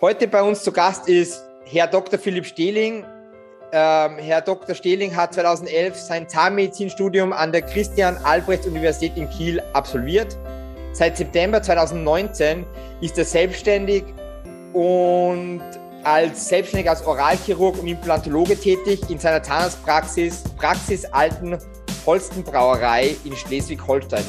Heute bei uns zu Gast ist Herr Dr. Philipp Stehling. Ähm, Herr Dr. Stehling hat 2011 sein Zahnmedizinstudium an der Christian-Albrechts-Universität in Kiel absolviert. Seit September 2019 ist er selbstständig und als selbstständig als Oralchirurg und Implantologe tätig in seiner Zahnarztpraxis Praxis Alten Holstenbrauerei in Schleswig-Holstein.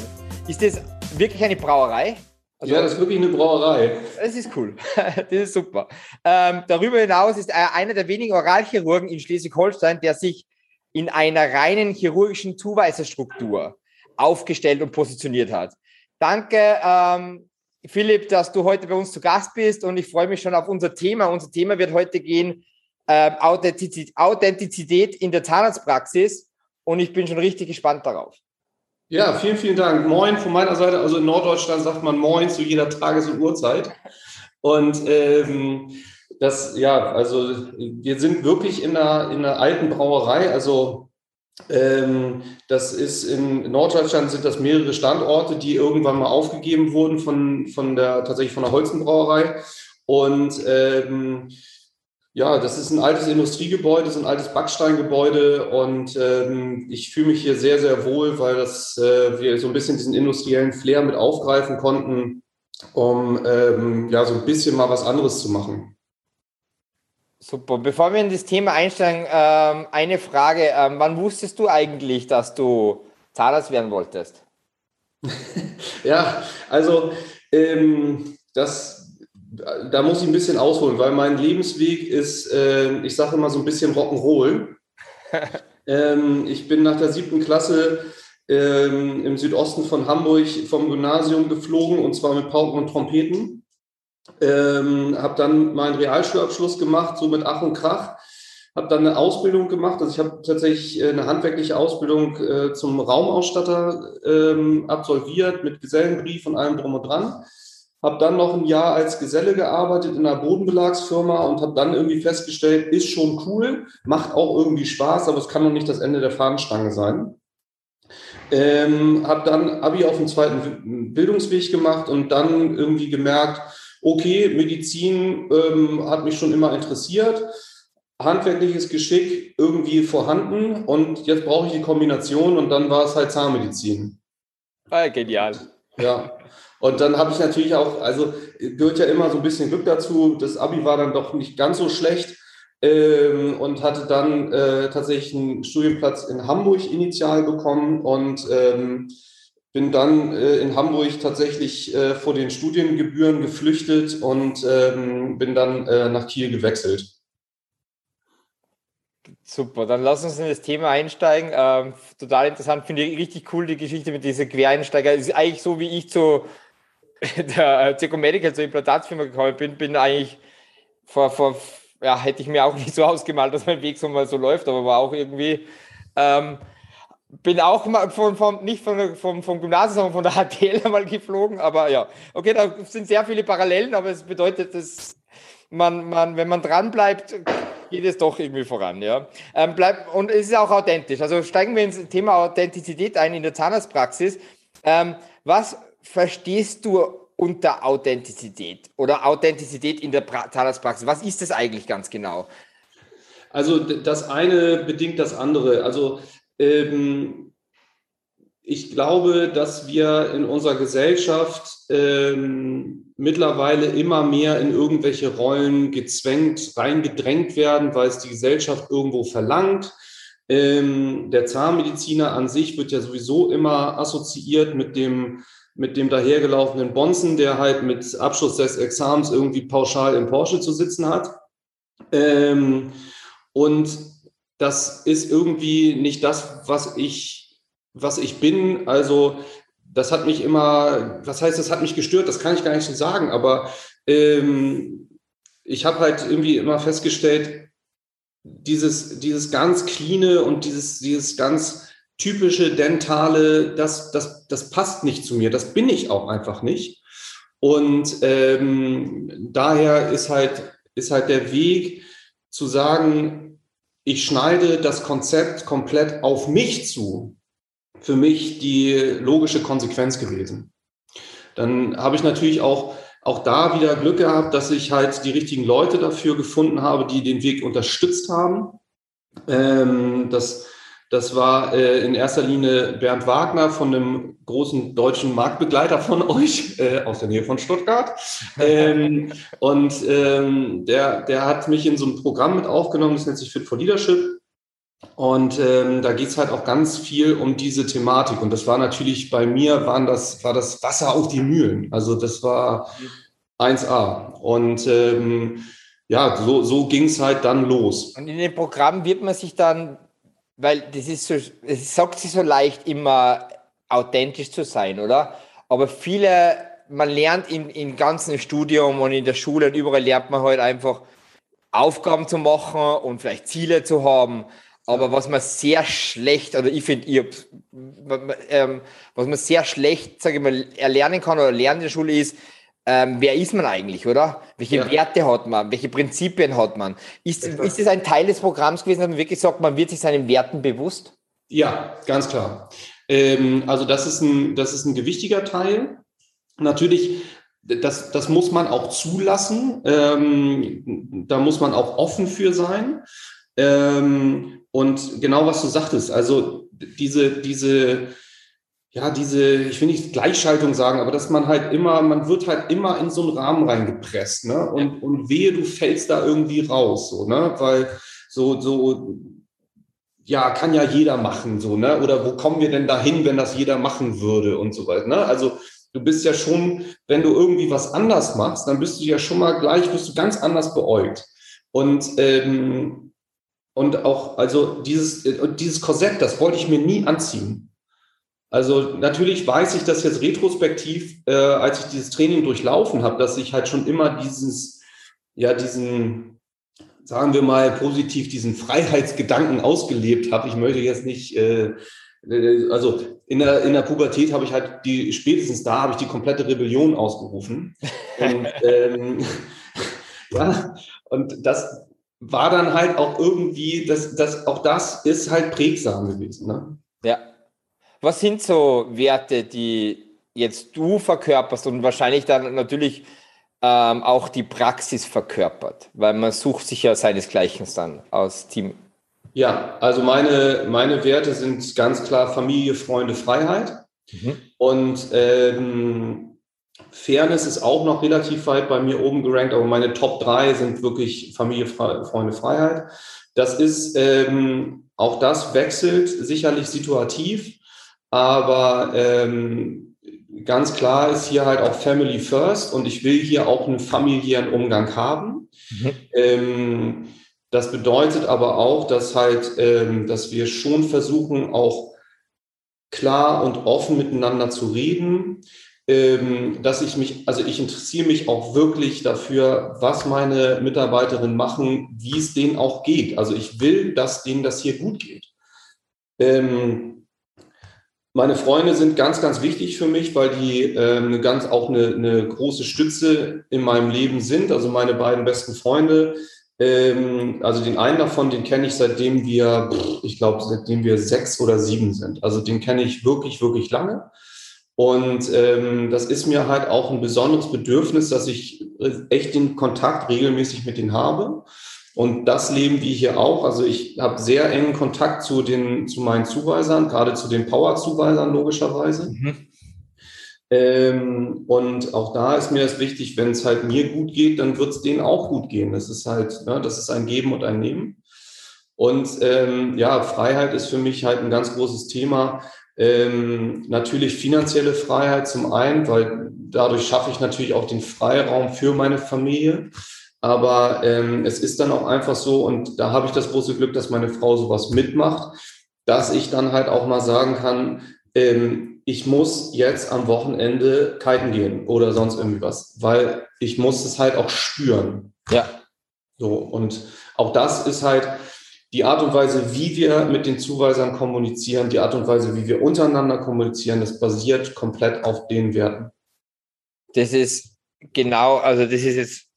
Ist das wirklich eine Brauerei? Also, ja, das ist wirklich eine Brauerei. Das ist cool. Das ist super. Ähm, darüber hinaus ist er einer der wenigen Oralchirurgen in Schleswig-Holstein, der sich in einer reinen chirurgischen Zuweiserstruktur aufgestellt und positioniert hat. Danke, ähm, Philipp, dass du heute bei uns zu Gast bist und ich freue mich schon auf unser Thema. Unser Thema wird heute gehen, äh, Authentizität in der Zahnarztpraxis und ich bin schon richtig gespannt darauf. Ja, vielen, vielen Dank. Moin von meiner Seite. Also in Norddeutschland sagt man Moin zu jeder Tages- und Uhrzeit. Und ähm, das, ja, also wir sind wirklich in einer, in einer alten Brauerei. Also ähm, das ist in Norddeutschland sind das mehrere Standorte, die irgendwann mal aufgegeben wurden von, von der tatsächlich von der Holzenbrauerei. Und ähm, ja, das ist ein altes Industriegebäude, das ist ein altes Backsteingebäude und ähm, ich fühle mich hier sehr, sehr wohl, weil das, äh, wir so ein bisschen diesen industriellen Flair mit aufgreifen konnten, um ähm, ja so ein bisschen mal was anderes zu machen. Super. Bevor wir in das Thema einsteigen, ähm, eine Frage. Ähm, wann wusstest du eigentlich, dass du Zahnarzt werden wolltest? ja, also ähm, das, da muss ich ein bisschen ausholen, weil mein Lebensweg ist, äh, ich sage immer so ein bisschen Rock'n'Roll. ähm, ich bin nach der siebten Klasse ähm, im Südosten von Hamburg vom Gymnasium geflogen und zwar mit Pauken und Trompeten. Ähm, habe dann meinen Realschulabschluss gemacht, so mit Ach und Krach. Habe dann eine Ausbildung gemacht. Also ich habe tatsächlich äh, eine handwerkliche Ausbildung äh, zum Raumausstatter ähm, absolviert mit Gesellenbrief und allem drum und dran habe dann noch ein Jahr als Geselle gearbeitet in einer Bodenbelagsfirma und habe dann irgendwie festgestellt, ist schon cool, macht auch irgendwie Spaß, aber es kann noch nicht das Ende der Fahnenstange sein. Ähm, habe dann Abi auf dem zweiten Bildungsweg gemacht und dann irgendwie gemerkt, okay, Medizin ähm, hat mich schon immer interessiert, handwerkliches Geschick irgendwie vorhanden und jetzt brauche ich die Kombination und dann war es halt Zahnmedizin. Ah, genial. Ja, und dann habe ich natürlich auch, also gehört ja immer so ein bisschen Glück dazu. Das Abi war dann doch nicht ganz so schlecht ähm, und hatte dann äh, tatsächlich einen Studienplatz in Hamburg initial bekommen und ähm, bin dann äh, in Hamburg tatsächlich äh, vor den Studiengebühren geflüchtet und ähm, bin dann äh, nach Kiel gewechselt. Super, dann lass uns in das Thema einsteigen. Ähm, total interessant, finde ich richtig cool, die Geschichte mit dieser Quereinsteiger. Es ist eigentlich so, wie ich zu der Circo Medical zur Implantatsfirma gekommen bin, bin eigentlich vor, vor, ja, hätte ich mir auch nicht so ausgemalt, dass mein Weg so mal so läuft, aber war auch irgendwie, ähm, bin auch mal von, von nicht von, vom, vom Gymnasium, sondern von der HTL mal geflogen, aber ja, okay, da sind sehr viele Parallelen, aber es bedeutet, dass man, man, wenn man dran bleibt, geht es doch irgendwie voran, ja. Ähm, bleib, und es ist auch authentisch. Also steigen wir ins Thema Authentizität ein in der Zahnarztpraxis. Ähm, was verstehst du unter Authentizität oder Authentizität in der Zahnarztpraxis? Was ist das eigentlich ganz genau? Also das eine bedingt das andere. Also ähm, ich glaube, dass wir in unserer Gesellschaft ähm, mittlerweile immer mehr in irgendwelche Rollen gezwängt, reingedrängt werden, weil es die Gesellschaft irgendwo verlangt. Ähm, der Zahnmediziner an sich wird ja sowieso immer assoziiert mit dem mit dem dahergelaufenen Bonzen, der halt mit Abschluss des Examens irgendwie pauschal im Porsche zu sitzen hat. Ähm, und das ist irgendwie nicht das, was ich, was ich bin. Also das hat mich immer, was heißt, das hat mich gestört, das kann ich gar nicht so sagen, aber ähm, ich habe halt irgendwie immer festgestellt, dieses, dieses ganz cleane und dieses, dieses ganz typische dentale, das, das, das passt nicht zu mir, das bin ich auch einfach nicht. Und ähm, daher ist halt, ist halt der Weg zu sagen, ich schneide das Konzept komplett auf mich zu, für mich die logische Konsequenz gewesen. Dann habe ich natürlich auch auch da wieder Glück gehabt, dass ich halt die richtigen Leute dafür gefunden habe, die den Weg unterstützt haben. Ähm, das, das war äh, in erster Linie Bernd Wagner von einem großen deutschen Marktbegleiter von euch äh, aus der Nähe von Stuttgart. Ähm, und ähm, der, der hat mich in so ein Programm mit aufgenommen, das nennt sich Fit for Leadership. Und ähm, da geht es halt auch ganz viel um diese Thematik. Und das war natürlich bei mir, waren das, war das Wasser auf die Mühlen. Also das war 1A. Und ähm, ja, so, so ging es halt dann los. Und in dem Programm wird man sich dann, weil das ist so, es sagt sich so leicht, immer authentisch zu sein, oder? Aber viele, man lernt im, im ganzen Studium und in der Schule und überall lernt man halt einfach Aufgaben zu machen und vielleicht Ziele zu haben. Aber was man sehr schlecht, oder ich finde, ich, ähm, was man sehr schlecht, sage ich mal, erlernen kann oder lernen in der Schule ist, ähm, wer ist man eigentlich, oder? Welche ja. Werte hat man? Welche Prinzipien hat man? Ist, ist das ein Teil des Programms gewesen, dass man wirklich sagt, man wird sich seinen Werten bewusst? Ja, ganz klar. Ähm, also das ist, ein, das ist ein gewichtiger Teil. Natürlich das, das muss man auch zulassen. Ähm, da muss man auch offen für sein. Ähm, und genau was du sagtest, also diese, diese, ja, diese, ich will nicht Gleichschaltung sagen, aber dass man halt immer, man wird halt immer in so einen Rahmen reingepresst, ne? Und, und wehe, du fällst da irgendwie raus, so, ne? Weil so, so, ja, kann ja jeder machen, so, ne? Oder wo kommen wir denn dahin, wenn das jeder machen würde und so weiter, ne? Also, du bist ja schon, wenn du irgendwie was anders machst, dann bist du ja schon mal gleich, bist du ganz anders beäugt. Und ähm, und auch, also dieses, dieses Korsett, das wollte ich mir nie anziehen. Also natürlich weiß ich das jetzt retrospektiv, äh, als ich dieses Training durchlaufen habe, dass ich halt schon immer dieses, ja, diesen, sagen wir mal positiv, diesen Freiheitsgedanken ausgelebt habe. Ich möchte jetzt nicht, äh, äh, also in der, in der Pubertät habe ich halt die, spätestens da habe ich die komplette Rebellion ausgerufen. Und, ähm, ja, und das, war dann halt auch irgendwie, das, das, auch das ist halt prägsam gewesen. Ne? Ja. Was sind so Werte, die jetzt du verkörperst und wahrscheinlich dann natürlich ähm, auch die Praxis verkörpert, weil man sucht sich ja seinesgleichen dann aus Team. Ja, also meine, meine Werte sind ganz klar Familie, Freunde, Freiheit. Mhm. Und ähm, Fairness ist auch noch relativ weit bei mir oben gerankt, aber meine Top 3 sind wirklich Familie, Freunde, Freiheit. Das ist, ähm, auch das wechselt sicherlich situativ, aber ähm, ganz klar ist hier halt auch Family First und ich will hier auch einen familiären Umgang haben. Mhm. Ähm, das bedeutet aber auch, dass halt, ähm, dass wir schon versuchen, auch klar und offen miteinander zu reden ähm, dass ich mich, also ich interessiere mich auch wirklich dafür, was meine Mitarbeiterinnen machen, wie es denen auch geht. Also ich will, dass denen das hier gut geht. Ähm, meine Freunde sind ganz, ganz wichtig für mich, weil die ähm, ganz auch eine, eine, große Stütze in meinem Leben sind. Also meine beiden besten Freunde. Ähm, also den einen davon, den kenne ich seitdem wir, ich glaube, seitdem wir sechs oder sieben sind. Also den kenne ich wirklich, wirklich lange. Und ähm, das ist mir halt auch ein besonderes Bedürfnis, dass ich äh, echt den Kontakt regelmäßig mit denen habe. Und das leben wir hier auch. Also ich habe sehr engen Kontakt zu den, zu meinen Zuweisern, gerade zu den Power-Zuweisern logischerweise. Mhm. Ähm, und auch da ist mir das wichtig, wenn es halt mir gut geht, dann wird es denen auch gut gehen. Das ist halt, ne, das ist ein Geben und ein Nehmen. Und ähm, ja, Freiheit ist für mich halt ein ganz großes Thema. Ähm, natürlich finanzielle Freiheit zum einen, weil dadurch schaffe ich natürlich auch den Freiraum für meine Familie. Aber ähm, es ist dann auch einfach so, und da habe ich das große Glück, dass meine Frau sowas mitmacht, dass ich dann halt auch mal sagen kann, ähm, ich muss jetzt am Wochenende kiten gehen oder sonst irgendwie was, weil ich muss es halt auch spüren. Ja. So, und auch das ist halt, die Art und Weise, wie wir mit den Zuweisern kommunizieren, die Art und Weise, wie wir untereinander kommunizieren, das basiert komplett auf den Werten. Das ist genau, also das ist jetzt,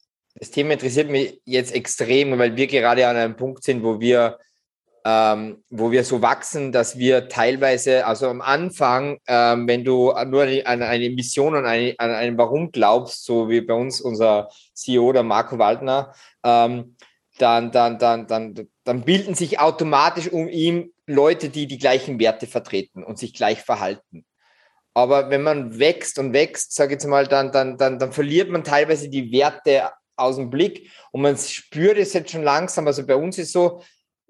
das Thema interessiert mich jetzt extrem, weil wir gerade an einem Punkt sind, wo wir ähm, wo wir so wachsen, dass wir teilweise, also am Anfang, ähm, wenn du nur an eine Mission und eine, an ein Warum glaubst, so wie bei uns unser CEO, der Marco Waldner, ähm, dann, dann, dann, dann, dann bilden sich automatisch um ihn Leute, die die gleichen Werte vertreten und sich gleich verhalten. Aber wenn man wächst und wächst, sage ich jetzt mal, dann, dann, dann, dann verliert man teilweise die Werte aus dem Blick und man spürt es jetzt schon langsam. Also bei uns ist so,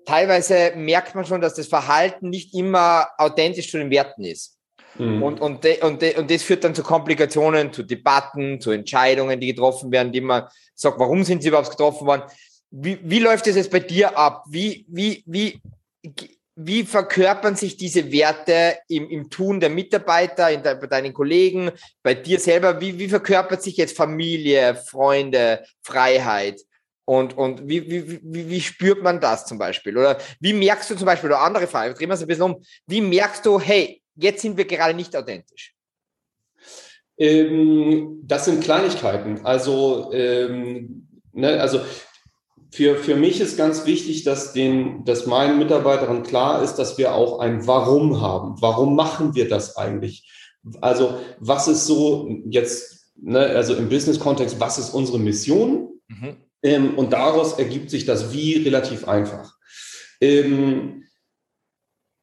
teilweise merkt man schon, dass das Verhalten nicht immer authentisch zu den Werten ist. Mhm. Und, und, de, und, de, und das führt dann zu Komplikationen, zu Debatten, zu Entscheidungen, die getroffen werden, die man sagt, warum sind sie überhaupt getroffen worden? Wie, wie läuft es jetzt bei dir ab? Wie, wie, wie, wie verkörpern sich diese Werte im, im Tun der Mitarbeiter, in de, bei deinen Kollegen, bei dir selber? Wie, wie verkörpert sich jetzt Familie, Freunde, Freiheit? Und, und wie, wie, wie, wie spürt man das zum Beispiel? Oder wie merkst du zum Beispiel, oder andere Frage, drehen wir es ein bisschen um, wie merkst du, hey, jetzt sind wir gerade nicht authentisch? Ähm, das sind Kleinigkeiten. Also, ähm, ne, also für, für mich ist ganz wichtig, dass, den, dass meinen Mitarbeitern klar ist, dass wir auch ein Warum haben. Warum machen wir das eigentlich? Also, was ist so jetzt, ne, also im Business-Kontext, was ist unsere Mission? Mhm. Ähm, und daraus ergibt sich das Wie relativ einfach. Ähm,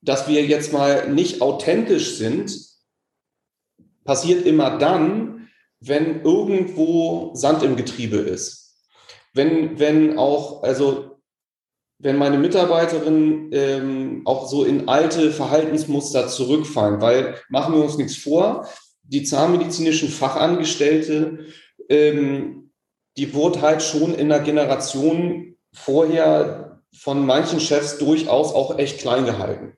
dass wir jetzt mal nicht authentisch sind, passiert immer dann, wenn irgendwo Sand im Getriebe ist. Wenn, wenn auch, also wenn meine Mitarbeiterinnen ähm, auch so in alte Verhaltensmuster zurückfallen, weil machen wir uns nichts vor, die zahnmedizinischen Fachangestellte ähm, die wurde halt schon in der Generation vorher von manchen Chefs durchaus auch echt klein gehalten.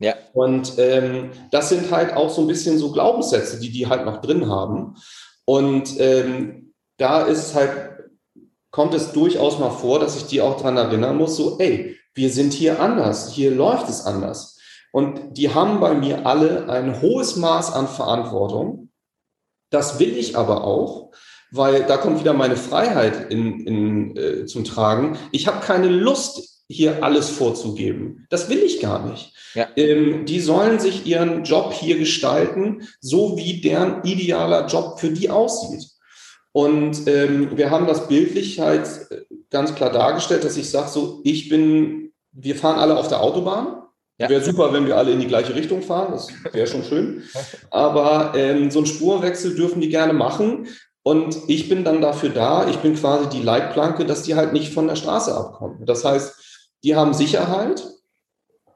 Ja. Und ähm, das sind halt auch so ein bisschen so Glaubenssätze, die die halt noch drin haben. Und ähm, da ist halt, kommt es durchaus mal vor, dass ich die auch dran erinnern muss, so, ey, wir sind hier anders, hier läuft es anders. Und die haben bei mir alle ein hohes Maß an Verantwortung. Das will ich aber auch weil da kommt wieder meine Freiheit in, in, äh, zum Tragen. Ich habe keine Lust, hier alles vorzugeben. Das will ich gar nicht. Ja. Ähm, die sollen sich ihren Job hier gestalten, so wie deren idealer Job für die aussieht. Und ähm, wir haben das bildlich halt äh, ganz klar dargestellt, dass ich sage, so, ich bin, wir fahren alle auf der Autobahn. Ja. Wäre super, wenn wir alle in die gleiche Richtung fahren, das wäre schon schön. Aber ähm, so einen Spurwechsel dürfen die gerne machen. Und ich bin dann dafür da, ich bin quasi die Leitplanke, dass die halt nicht von der Straße abkommen. Das heißt, die haben Sicherheit,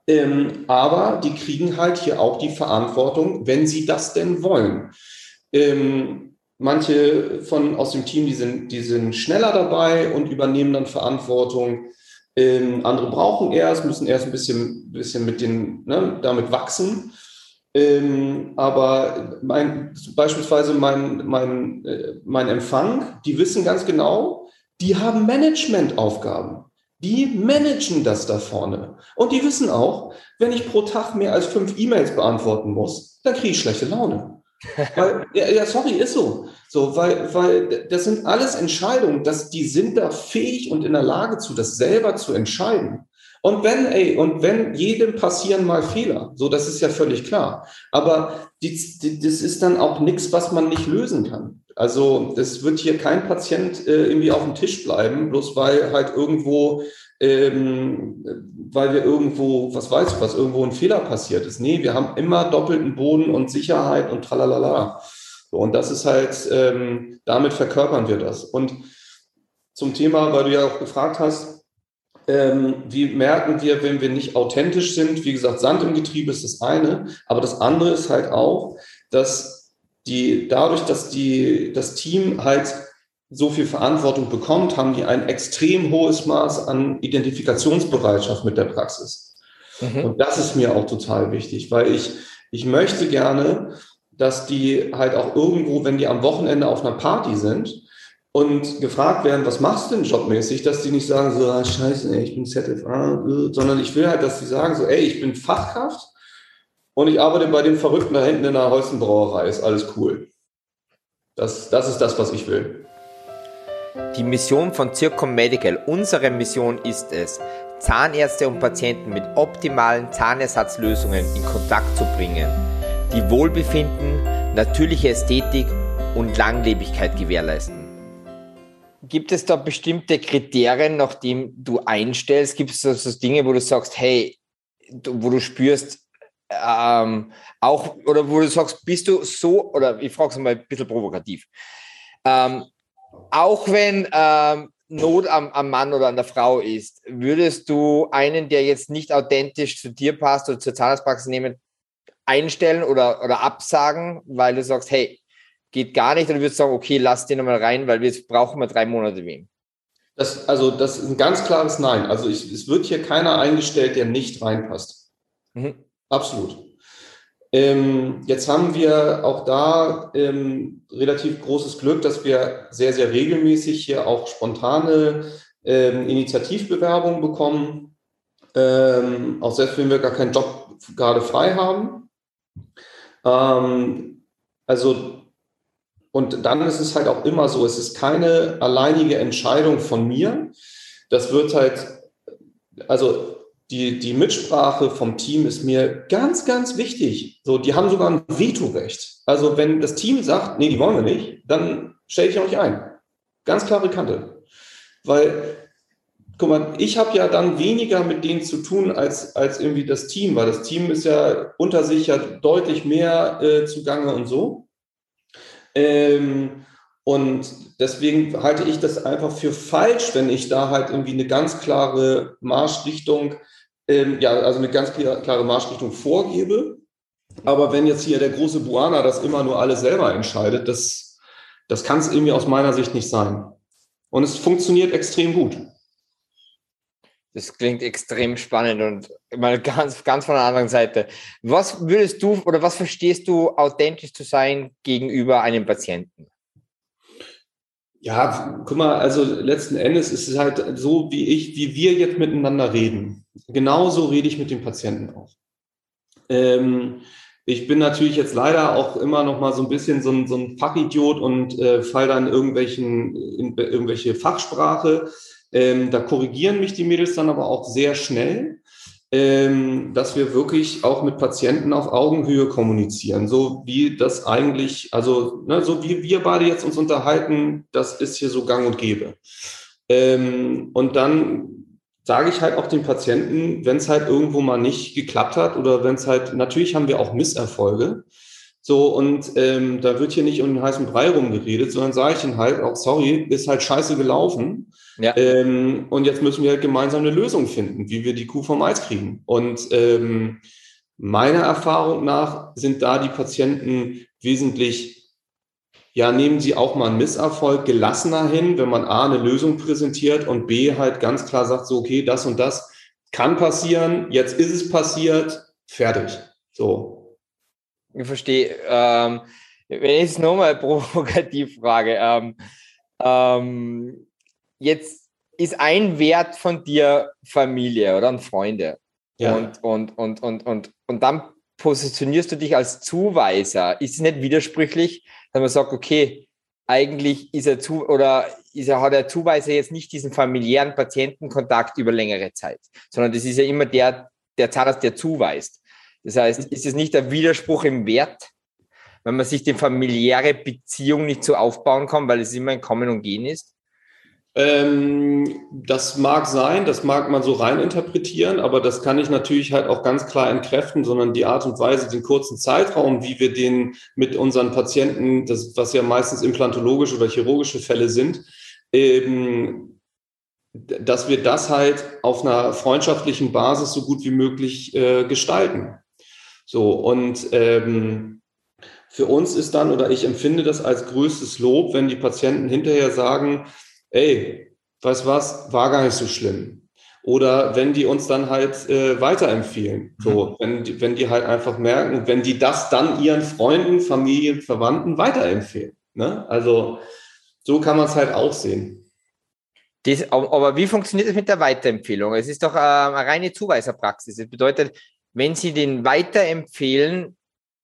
ähm, aber die kriegen halt hier auch die Verantwortung, wenn sie das denn wollen. Ähm, manche von aus dem Team, die sind, die sind schneller dabei und übernehmen dann Verantwortung. Ähm, andere brauchen erst, müssen erst ein bisschen, bisschen mit den, ne, damit wachsen. Ähm, aber mein, beispielsweise mein, mein, äh, mein Empfang, die wissen ganz genau, die haben Managementaufgaben. Die managen das da vorne. Und die wissen auch, wenn ich pro Tag mehr als fünf E-Mails beantworten muss, dann kriege ich schlechte Laune. Weil, ja, ja, sorry, ist so. So, weil, weil das sind alles Entscheidungen, dass die sind da fähig und in der Lage zu, das selber zu entscheiden. Und wenn, ey, und wenn jedem passieren mal Fehler, so, das ist ja völlig klar. Aber die, die, das ist dann auch nichts, was man nicht lösen kann. Also, es wird hier kein Patient äh, irgendwie auf dem Tisch bleiben, bloß weil halt irgendwo, ähm, weil wir irgendwo, was weiß ich, was irgendwo ein Fehler passiert ist. Nee, wir haben immer doppelten Boden und Sicherheit und tralalala. So, und das ist halt, ähm, damit verkörpern wir das. Und zum Thema, weil du ja auch gefragt hast, ähm, wie merken wir, wenn wir nicht authentisch sind? Wie gesagt, Sand im Getriebe ist das eine, aber das andere ist halt auch, dass die, dadurch, dass die, das Team halt so viel Verantwortung bekommt, haben die ein extrem hohes Maß an Identifikationsbereitschaft mit der Praxis. Mhm. Und das ist mir auch total wichtig, weil ich, ich möchte gerne, dass die halt auch irgendwo, wenn die am Wochenende auf einer Party sind, und gefragt werden, was machst du denn jobmäßig, dass die nicht sagen so, ah, scheiße, ey, ich bin ZFA, äh, sondern ich will halt, dass die sagen so, ey, ich bin Fachkraft und ich arbeite bei dem Verrückten da hinten in der Holzenbrauerei, ist alles cool. Das, das ist das, was ich will. Die Mission von Circom Medical, unsere Mission ist es, Zahnärzte und Patienten mit optimalen Zahnersatzlösungen in Kontakt zu bringen, die Wohlbefinden, natürliche Ästhetik und Langlebigkeit gewährleisten. Gibt es da bestimmte Kriterien, nach denen du einstellst? Gibt es so, so Dinge, wo du sagst, hey, wo du spürst, ähm, auch, oder wo du sagst, bist du so, oder ich frage es mal ein bisschen provokativ, ähm, auch wenn ähm, Not am, am Mann oder an der Frau ist, würdest du einen, der jetzt nicht authentisch zu dir passt oder zur Zahnarztpraxis nehmen, einstellen oder, oder absagen, weil du sagst, hey, geht gar nicht, oder würdest du sagen, okay, lass den nochmal rein, weil wir jetzt brauchen wir drei Monate wen? Das, also, das ist ein ganz klares Nein. Also, ich, es wird hier keiner eingestellt, der nicht reinpasst. Mhm. Absolut. Ähm, jetzt haben wir auch da ähm, relativ großes Glück, dass wir sehr, sehr regelmäßig hier auch spontane ähm, Initiativbewerbungen bekommen, ähm, auch selbst wenn wir gar keinen Job gerade frei haben. Ähm, also, und dann ist es halt auch immer so, es ist keine alleinige Entscheidung von mir. Das wird halt, also die, die Mitsprache vom Team ist mir ganz, ganz wichtig. So, die haben sogar ein Vetorecht. Also wenn das Team sagt, nee, die wollen wir nicht, dann stelle ich auch nicht ein. Ganz klare Kante. Weil, guck mal, ich habe ja dann weniger mit denen zu tun als, als irgendwie das Team, weil das Team ist ja unter sich ja deutlich mehr äh, zugange und so. Ähm, und deswegen halte ich das einfach für falsch, wenn ich da halt irgendwie eine ganz klare Marschrichtung ähm, ja, also eine ganz klare Marschrichtung vorgebe. Aber wenn jetzt hier der große Buana das immer nur alles selber entscheidet, das, das kann es irgendwie aus meiner Sicht nicht sein. Und es funktioniert extrem gut. Das klingt extrem spannend und mal ganz, ganz von der anderen Seite. Was würdest du oder was verstehst du, authentisch zu sein gegenüber einem Patienten? Ja, guck mal, also letzten Endes ist es halt so, wie ich, wie wir jetzt miteinander reden. Genauso rede ich mit dem Patienten auch. Ähm, ich bin natürlich jetzt leider auch immer noch mal so ein bisschen so ein, so ein Fachidiot und äh, fall dann irgendwelchen, in irgendwelche Fachsprache. Ähm, da korrigieren mich die Mädels dann aber auch sehr schnell ähm, dass wir wirklich auch mit Patienten auf Augenhöhe kommunizieren, so wie das eigentlich, also ne, so wie wir beide jetzt uns unterhalten, das ist hier so gang und gäbe. Ähm, und dann sage ich halt auch den Patienten, wenn es halt irgendwo mal nicht geklappt hat oder wenn es halt, natürlich haben wir auch Misserfolge, so, und ähm, da wird hier nicht um den heißen Brei rumgeredet, sondern sage ich ihnen halt auch, sorry, ist halt scheiße gelaufen. Ja. Ähm, und jetzt müssen wir halt gemeinsam eine Lösung finden, wie wir die Kuh vom Eis kriegen. Und ähm, meiner Erfahrung nach sind da die Patienten wesentlich, ja, nehmen sie auch mal einen Misserfolg gelassener hin, wenn man A, eine Lösung präsentiert und B, halt ganz klar sagt, so, okay, das und das kann passieren, jetzt ist es passiert, fertig. So, ich verstehe. Ähm, wenn ich es nochmal provokativ frage, ähm, ähm, jetzt ist ein Wert von dir Familie oder Freunde. Ja. Und, und, und, und, und, und dann positionierst du dich als Zuweiser. Ist es nicht widersprüchlich, wenn man sagt, okay, eigentlich ist er zu oder ist er, hat der Zuweiser jetzt nicht diesen familiären Patientenkontakt über längere Zeit, sondern das ist ja immer der, der Zahnarzt, der zuweist. Das heißt, ist es nicht der Widerspruch im Wert, wenn man sich die familiäre Beziehung nicht so aufbauen kann, weil es immer ein Kommen und Gehen ist? Ähm, das mag sein, das mag man so rein interpretieren, aber das kann ich natürlich halt auch ganz klar entkräften, sondern die Art und Weise, den kurzen Zeitraum, wie wir den mit unseren Patienten, das, was ja meistens implantologische oder chirurgische Fälle sind, eben, dass wir das halt auf einer freundschaftlichen Basis so gut wie möglich äh, gestalten. So, und ähm, für uns ist dann, oder ich empfinde das als größtes Lob, wenn die Patienten hinterher sagen, ey, weißt was, war gar nicht so schlimm. Oder wenn die uns dann halt äh, weiterempfehlen. So, mhm. wenn, die, wenn die halt einfach merken, wenn die das dann ihren Freunden, Familien, Verwandten weiterempfehlen. Ne? Also so kann man es halt auch sehen. Das, aber wie funktioniert das mit der Weiterempfehlung? Es ist doch äh, eine reine Zuweiserpraxis. Das bedeutet, wenn Sie den weiterempfehlen,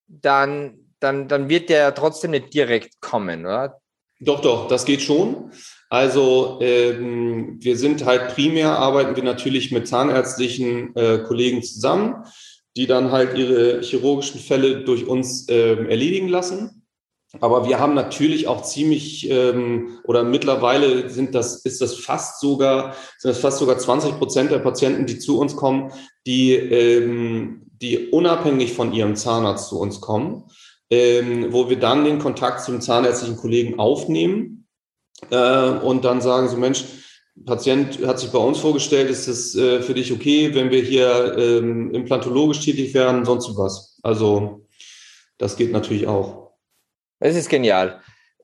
dann, dann, dann wird der trotzdem nicht direkt kommen, oder? Doch, doch, das geht schon. Also ähm, wir sind halt primär, arbeiten wir natürlich mit zahnärztlichen äh, Kollegen zusammen, die dann halt ihre chirurgischen Fälle durch uns ähm, erledigen lassen. Aber wir haben natürlich auch ziemlich ähm, oder mittlerweile sind das ist das fast sogar sind das fast sogar 20 Prozent der Patienten, die zu uns kommen, die ähm, die unabhängig von ihrem Zahnarzt zu uns kommen, ähm, wo wir dann den Kontakt zum zahnärztlichen Kollegen aufnehmen äh, und dann sagen so Mensch, Patient hat sich bei uns vorgestellt, ist es äh, für dich okay, wenn wir hier ähm, implantologisch tätig werden, sonst was. Also das geht natürlich auch. Das ist genial.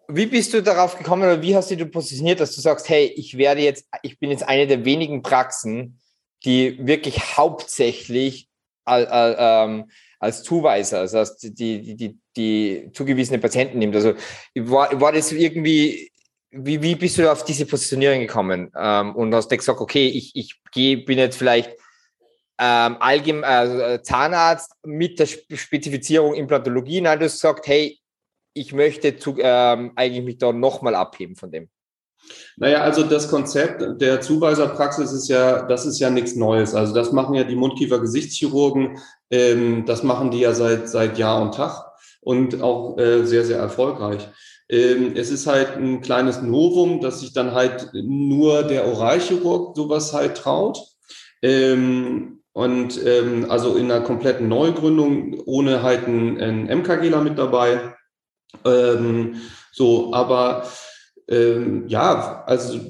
Wie bist du darauf gekommen oder wie hast du dich positioniert, dass du sagst, hey, ich werde jetzt, ich bin jetzt eine der wenigen Praxen, die wirklich hauptsächlich als, ähm, als Zuweiser, also als die, die, die, die zugewiesene Patienten nimmt. Also war, war das irgendwie, wie, wie bist du auf diese Positionierung gekommen ähm, und hast gesagt, okay, ich, ich geh, bin jetzt vielleicht ähm, allgemein also Zahnarzt mit der Spezifizierung Implantologie, nein, du hast gesagt, hey, ich möchte zu, ähm, eigentlich mich da nochmal abheben von dem? Naja, also das Konzept der Zuweiserpraxis ist ja, das ist ja nichts Neues. Also das machen ja die Mundkiefer-Gesichtschirurgen, ähm, das machen die ja seit, seit Jahr und Tag und auch äh, sehr, sehr erfolgreich. Ähm, es ist halt ein kleines Novum, dass sich dann halt nur der Oralchirurg sowas halt traut. Ähm, und ähm, also in einer kompletten Neugründung ohne halt einen, einen MKGler mit dabei. Ähm, so, aber ähm, ja, also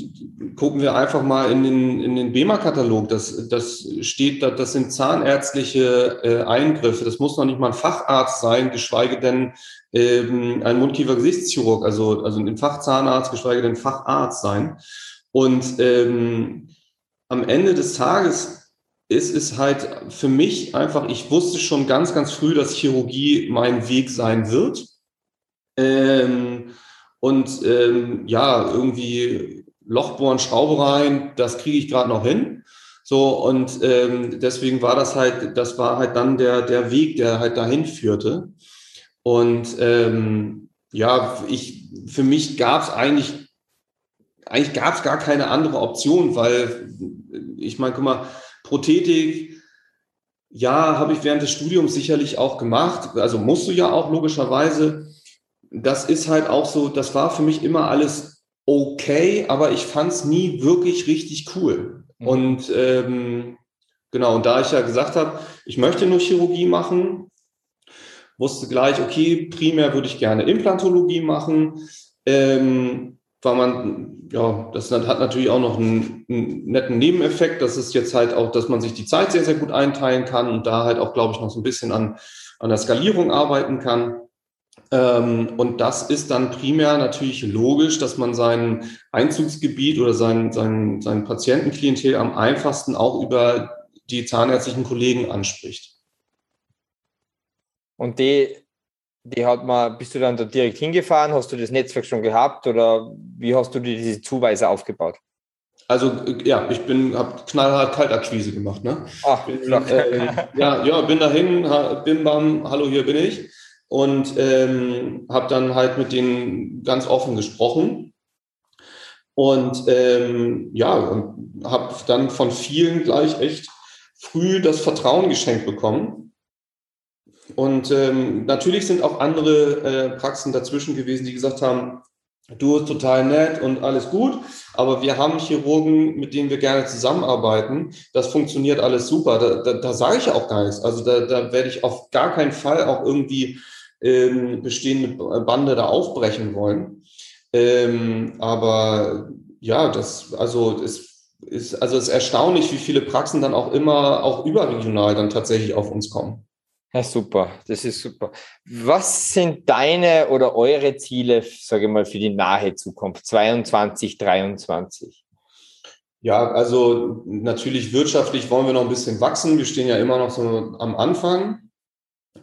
gucken wir einfach mal in den, in den BEMA-Katalog. Das, das steht da, das sind zahnärztliche äh, Eingriffe. Das muss noch nicht mal ein Facharzt sein, geschweige denn ähm, ein Mundkiefer-Gesichtschirurg, also, also ein Fachzahnarzt, geschweige denn Facharzt sein. Und ähm, am Ende des Tages ist es halt für mich einfach, ich wusste schon ganz, ganz früh, dass Chirurgie mein Weg sein wird. Ähm, und ähm, ja, irgendwie Lochbohren, Schraube rein, das kriege ich gerade noch hin. So, und ähm, deswegen war das halt, das war halt dann der, der Weg, der halt dahin führte. Und ähm, ja, ich, für mich gab es eigentlich, eigentlich gab es gar keine andere Option, weil ich meine, guck mal, Prothetik, ja, habe ich während des Studiums sicherlich auch gemacht. Also musst du ja auch logischerweise das ist halt auch so, das war für mich immer alles okay, aber ich fand es nie wirklich richtig cool. Mhm. Und ähm, genau, und da ich ja gesagt habe, ich möchte nur Chirurgie machen, wusste gleich, okay, primär würde ich gerne Implantologie machen. Ähm, weil man, ja, das hat natürlich auch noch einen, einen, netten Nebeneffekt. Das ist jetzt halt auch, dass man sich die Zeit sehr, sehr gut einteilen kann und da halt auch, glaube ich, noch so ein bisschen an, an der Skalierung arbeiten kann. Ähm, und das ist dann primär natürlich logisch, dass man sein Einzugsgebiet oder sein, sein, sein Patientenklientel am einfachsten auch über die zahnärztlichen Kollegen anspricht. Und die, die hat man, bist du dann da direkt hingefahren? Hast du das Netzwerk schon gehabt oder wie hast du dir diese Zuweise aufgebaut? Also ja, ich bin, habe knallhart Kaltakquise gemacht. Ne? Ach, bin, äh, ja, ja, bin dahin, bin bam, hallo, hier bin ich und ähm, habe dann halt mit denen ganz offen gesprochen. Und ähm, ja und habe dann von vielen gleich echt früh das Vertrauen geschenkt bekommen. Und ähm, natürlich sind auch andere äh, Praxen dazwischen gewesen, die gesagt haben, du bist total nett und alles gut, aber wir haben Chirurgen, mit denen wir gerne zusammenarbeiten. Das funktioniert alles super. Da, da, da sage ich auch gar nichts. Also da, da werde ich auf gar keinen Fall auch irgendwie ähm, bestehende Bande da aufbrechen wollen. Ähm, aber ja, das, also es ist, also es ist erstaunlich, wie viele Praxen dann auch immer auch überregional dann tatsächlich auf uns kommen. Ja, super, das ist super. Was sind deine oder eure Ziele, sage ich mal, für die nahe Zukunft, 22, 23? Ja, also natürlich wirtschaftlich wollen wir noch ein bisschen wachsen. Wir stehen ja immer noch so am Anfang.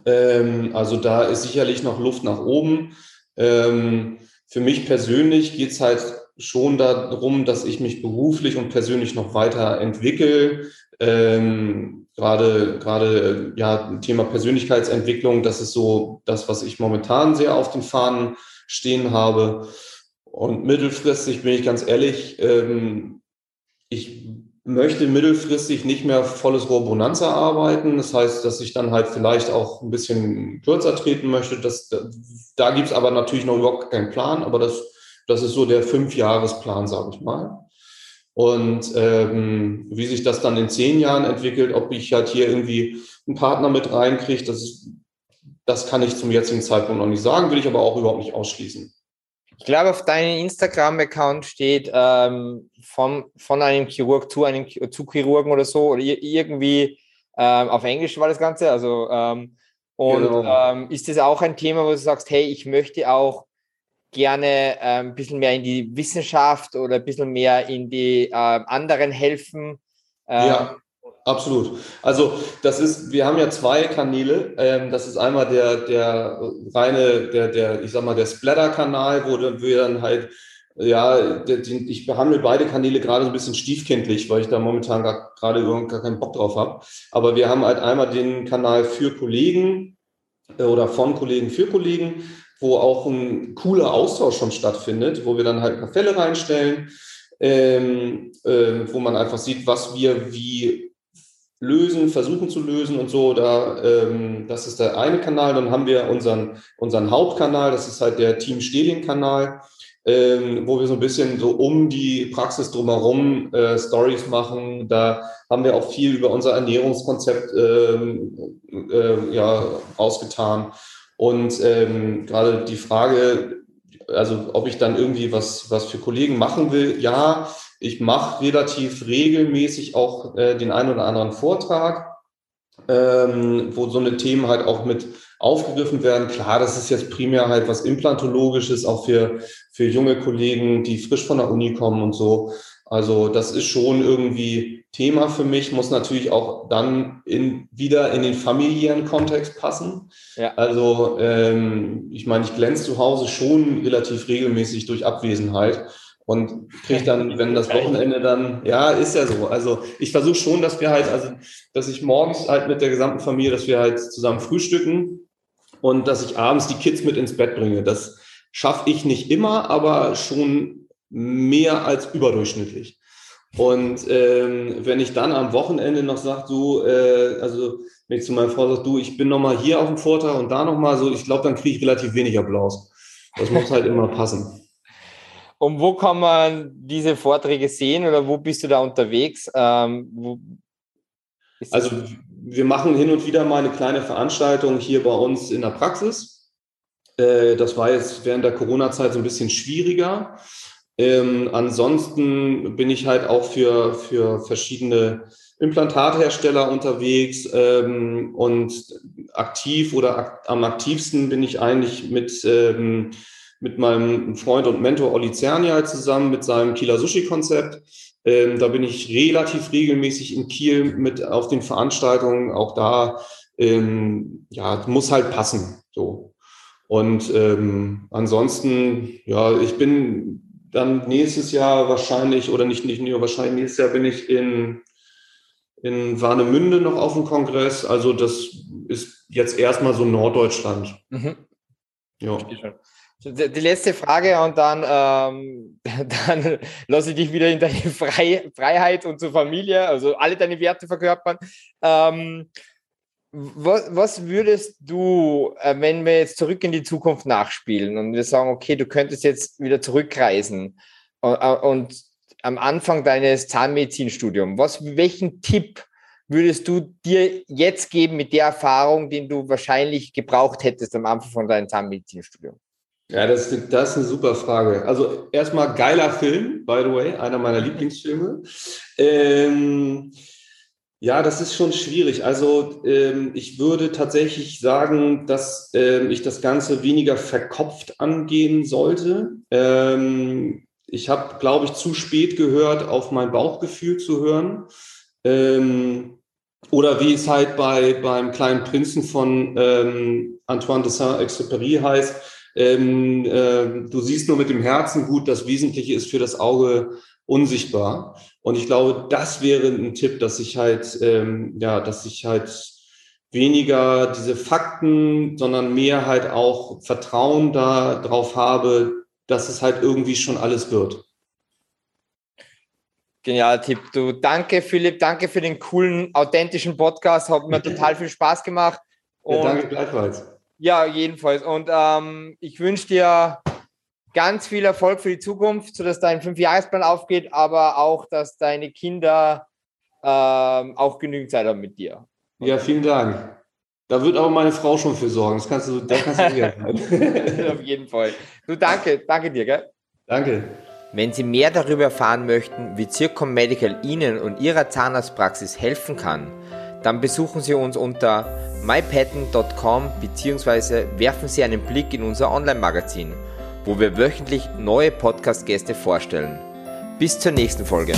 Ähm, also da ist sicherlich noch Luft nach oben. Ähm, für mich persönlich geht es halt schon darum, dass ich mich beruflich und persönlich noch weiter entwickle. Ähm, gerade gerade ja Thema Persönlichkeitsentwicklung, das ist so das, was ich momentan sehr auf den Fahnen stehen habe. Und mittelfristig bin ich ganz ehrlich, ähm, ich möchte mittelfristig nicht mehr volles Rohr Bonanza arbeiten. Das heißt, dass ich dann halt vielleicht auch ein bisschen kürzer treten möchte. Das, da da gibt es aber natürlich noch überhaupt keinen Plan, aber das, das ist so der Fünfjahresplan, sage ich mal. Und ähm, wie sich das dann in zehn Jahren entwickelt, ob ich halt hier irgendwie einen Partner mit reinkriege, das, das kann ich zum jetzigen Zeitpunkt noch nicht sagen, will ich aber auch überhaupt nicht ausschließen. Ich glaube, auf deinem Instagram-Account steht ähm, von, von einem Chirurg zu einem zu Chirurgen oder so, oder irgendwie ähm, auf Englisch war das Ganze. Also, ähm, und genau. Ähm, ist das auch ein Thema, wo du sagst, hey, ich möchte auch gerne ähm, ein bisschen mehr in die Wissenschaft oder ein bisschen mehr in die äh, anderen helfen? ja. Ähm, Absolut. Also das ist, wir haben ja zwei Kanäle. Ähm, das ist einmal der, der reine, der, der, ich sag mal, der Splatter-Kanal, wo wir dann halt, ja, ich behandle beide Kanäle gerade so ein bisschen stiefkindlich, weil ich da momentan gar, gerade gar keinen Bock drauf habe. Aber wir haben halt einmal den Kanal für Kollegen äh, oder von Kollegen für Kollegen, wo auch ein cooler Austausch schon stattfindet, wo wir dann halt ein paar Fälle reinstellen, ähm, äh, wo man einfach sieht, was wir wie lösen, versuchen zu lösen und so. Da, ähm, das ist der eine Kanal. Dann haben wir unseren, unseren Hauptkanal, das ist halt der Team Stehling-Kanal, ähm, wo wir so ein bisschen so um die Praxis drumherum äh, Stories machen. Da haben wir auch viel über unser Ernährungskonzept ähm, äh, ja, ausgetan. Und ähm, gerade die Frage, also ob ich dann irgendwie was, was für Kollegen machen will, ja, ich mache relativ regelmäßig auch äh, den einen oder anderen Vortrag, ähm, wo so eine Themen halt auch mit aufgegriffen werden. Klar, das ist jetzt primär halt was Implantologisches, auch für, für junge Kollegen, die frisch von der Uni kommen und so. Also das ist schon irgendwie Thema für mich, muss natürlich auch dann in, wieder in den familiären Kontext passen. Ja. Also ähm, ich meine, ich glänze zu Hause schon relativ regelmäßig durch Abwesenheit und kriege dann, wenn das Wochenende dann, ja, ist ja so. Also ich versuche schon, dass wir halt, also dass ich morgens halt mit der gesamten Familie, dass wir halt zusammen frühstücken und dass ich abends die Kids mit ins Bett bringe. Das schaffe ich nicht immer, aber schon mehr als überdurchschnittlich. Und ähm, wenn ich dann am Wochenende noch sage, du, äh, also wenn ich zu meiner Frau sage, du, ich bin nochmal hier auf dem Vortrag und da nochmal so, ich glaube, dann kriege ich relativ wenig Applaus. Das muss halt immer passen. Und wo kann man diese Vorträge sehen oder wo bist du da unterwegs? Ähm, also wir machen hin und wieder mal eine kleine Veranstaltung hier bei uns in der Praxis. Äh, das war jetzt während der Corona-Zeit so ein bisschen schwieriger. Ähm, ansonsten bin ich halt auch für, für verschiedene Implantathersteller unterwegs ähm, und aktiv oder ak am aktivsten bin ich eigentlich mit ähm, mit meinem Freund und Mentor Olli Zernial zusammen mit seinem Kieler Sushi-Konzept. Ähm, da bin ich relativ regelmäßig in Kiel mit auf den Veranstaltungen. Auch da, ähm, ja, muss halt passen. So. Und ähm, ansonsten, ja, ich bin dann nächstes Jahr wahrscheinlich, oder nicht, nicht nur wahrscheinlich, nächstes Jahr bin ich in, in Warnemünde noch auf dem Kongress. Also das ist jetzt erstmal so Norddeutschland. Mhm. Ja. Die letzte Frage und dann, ähm, dann lasse ich dich wieder in deine Frei Freiheit und zur Familie, also alle deine Werte verkörpern. Ähm, was, was, würdest du, äh, wenn wir jetzt zurück in die Zukunft nachspielen und wir sagen, okay, du könntest jetzt wieder zurückreisen und, äh, und am Anfang deines Zahnmedizinstudiums, was, welchen Tipp würdest du dir jetzt geben mit der Erfahrung, den du wahrscheinlich gebraucht hättest am Anfang von deinem Zahnmedizinstudium? Ja, das, das ist eine super Frage. Also erstmal geiler Film, by the way, einer meiner Lieblingsfilme. Ähm, ja, das ist schon schwierig. Also ähm, ich würde tatsächlich sagen, dass ähm, ich das Ganze weniger verkopft angehen sollte. Ähm, ich habe, glaube ich, zu spät gehört, auf mein Bauchgefühl zu hören. Ähm, oder wie es halt bei beim kleinen Prinzen von ähm, Antoine de Saint-Exupéry heißt, ähm, äh, du siehst nur mit dem Herzen gut, das Wesentliche ist für das Auge unsichtbar. Und ich glaube, das wäre ein Tipp, dass ich halt, ähm, ja, dass ich halt weniger diese Fakten, sondern mehr halt auch Vertrauen darauf habe, dass es halt irgendwie schon alles wird. Genialer Tipp. Du, danke Philipp, danke für den coolen, authentischen Podcast. Hat mir total viel Spaß gemacht. Und, ja, danke gleichfalls. Ja, jedenfalls. Und ähm, ich wünsche dir ganz viel Erfolg für die Zukunft, sodass dein Fünfjahresplan aufgeht, aber auch, dass deine Kinder ähm, auch genügend Zeit haben mit dir. Ja, vielen Dank. Da wird aber meine Frau schon für sorgen. Das kannst du, da kannst du Auf jeden Fall. Du, danke, danke dir, gell? Danke. Wenn Sie mehr darüber erfahren möchten, wie Zircom Medical Ihnen und Ihrer Zahnarztpraxis helfen kann, dann besuchen Sie uns unter mypatent.com bzw. werfen Sie einen Blick in unser Online-Magazin, wo wir wöchentlich neue Podcast-Gäste vorstellen. Bis zur nächsten Folge.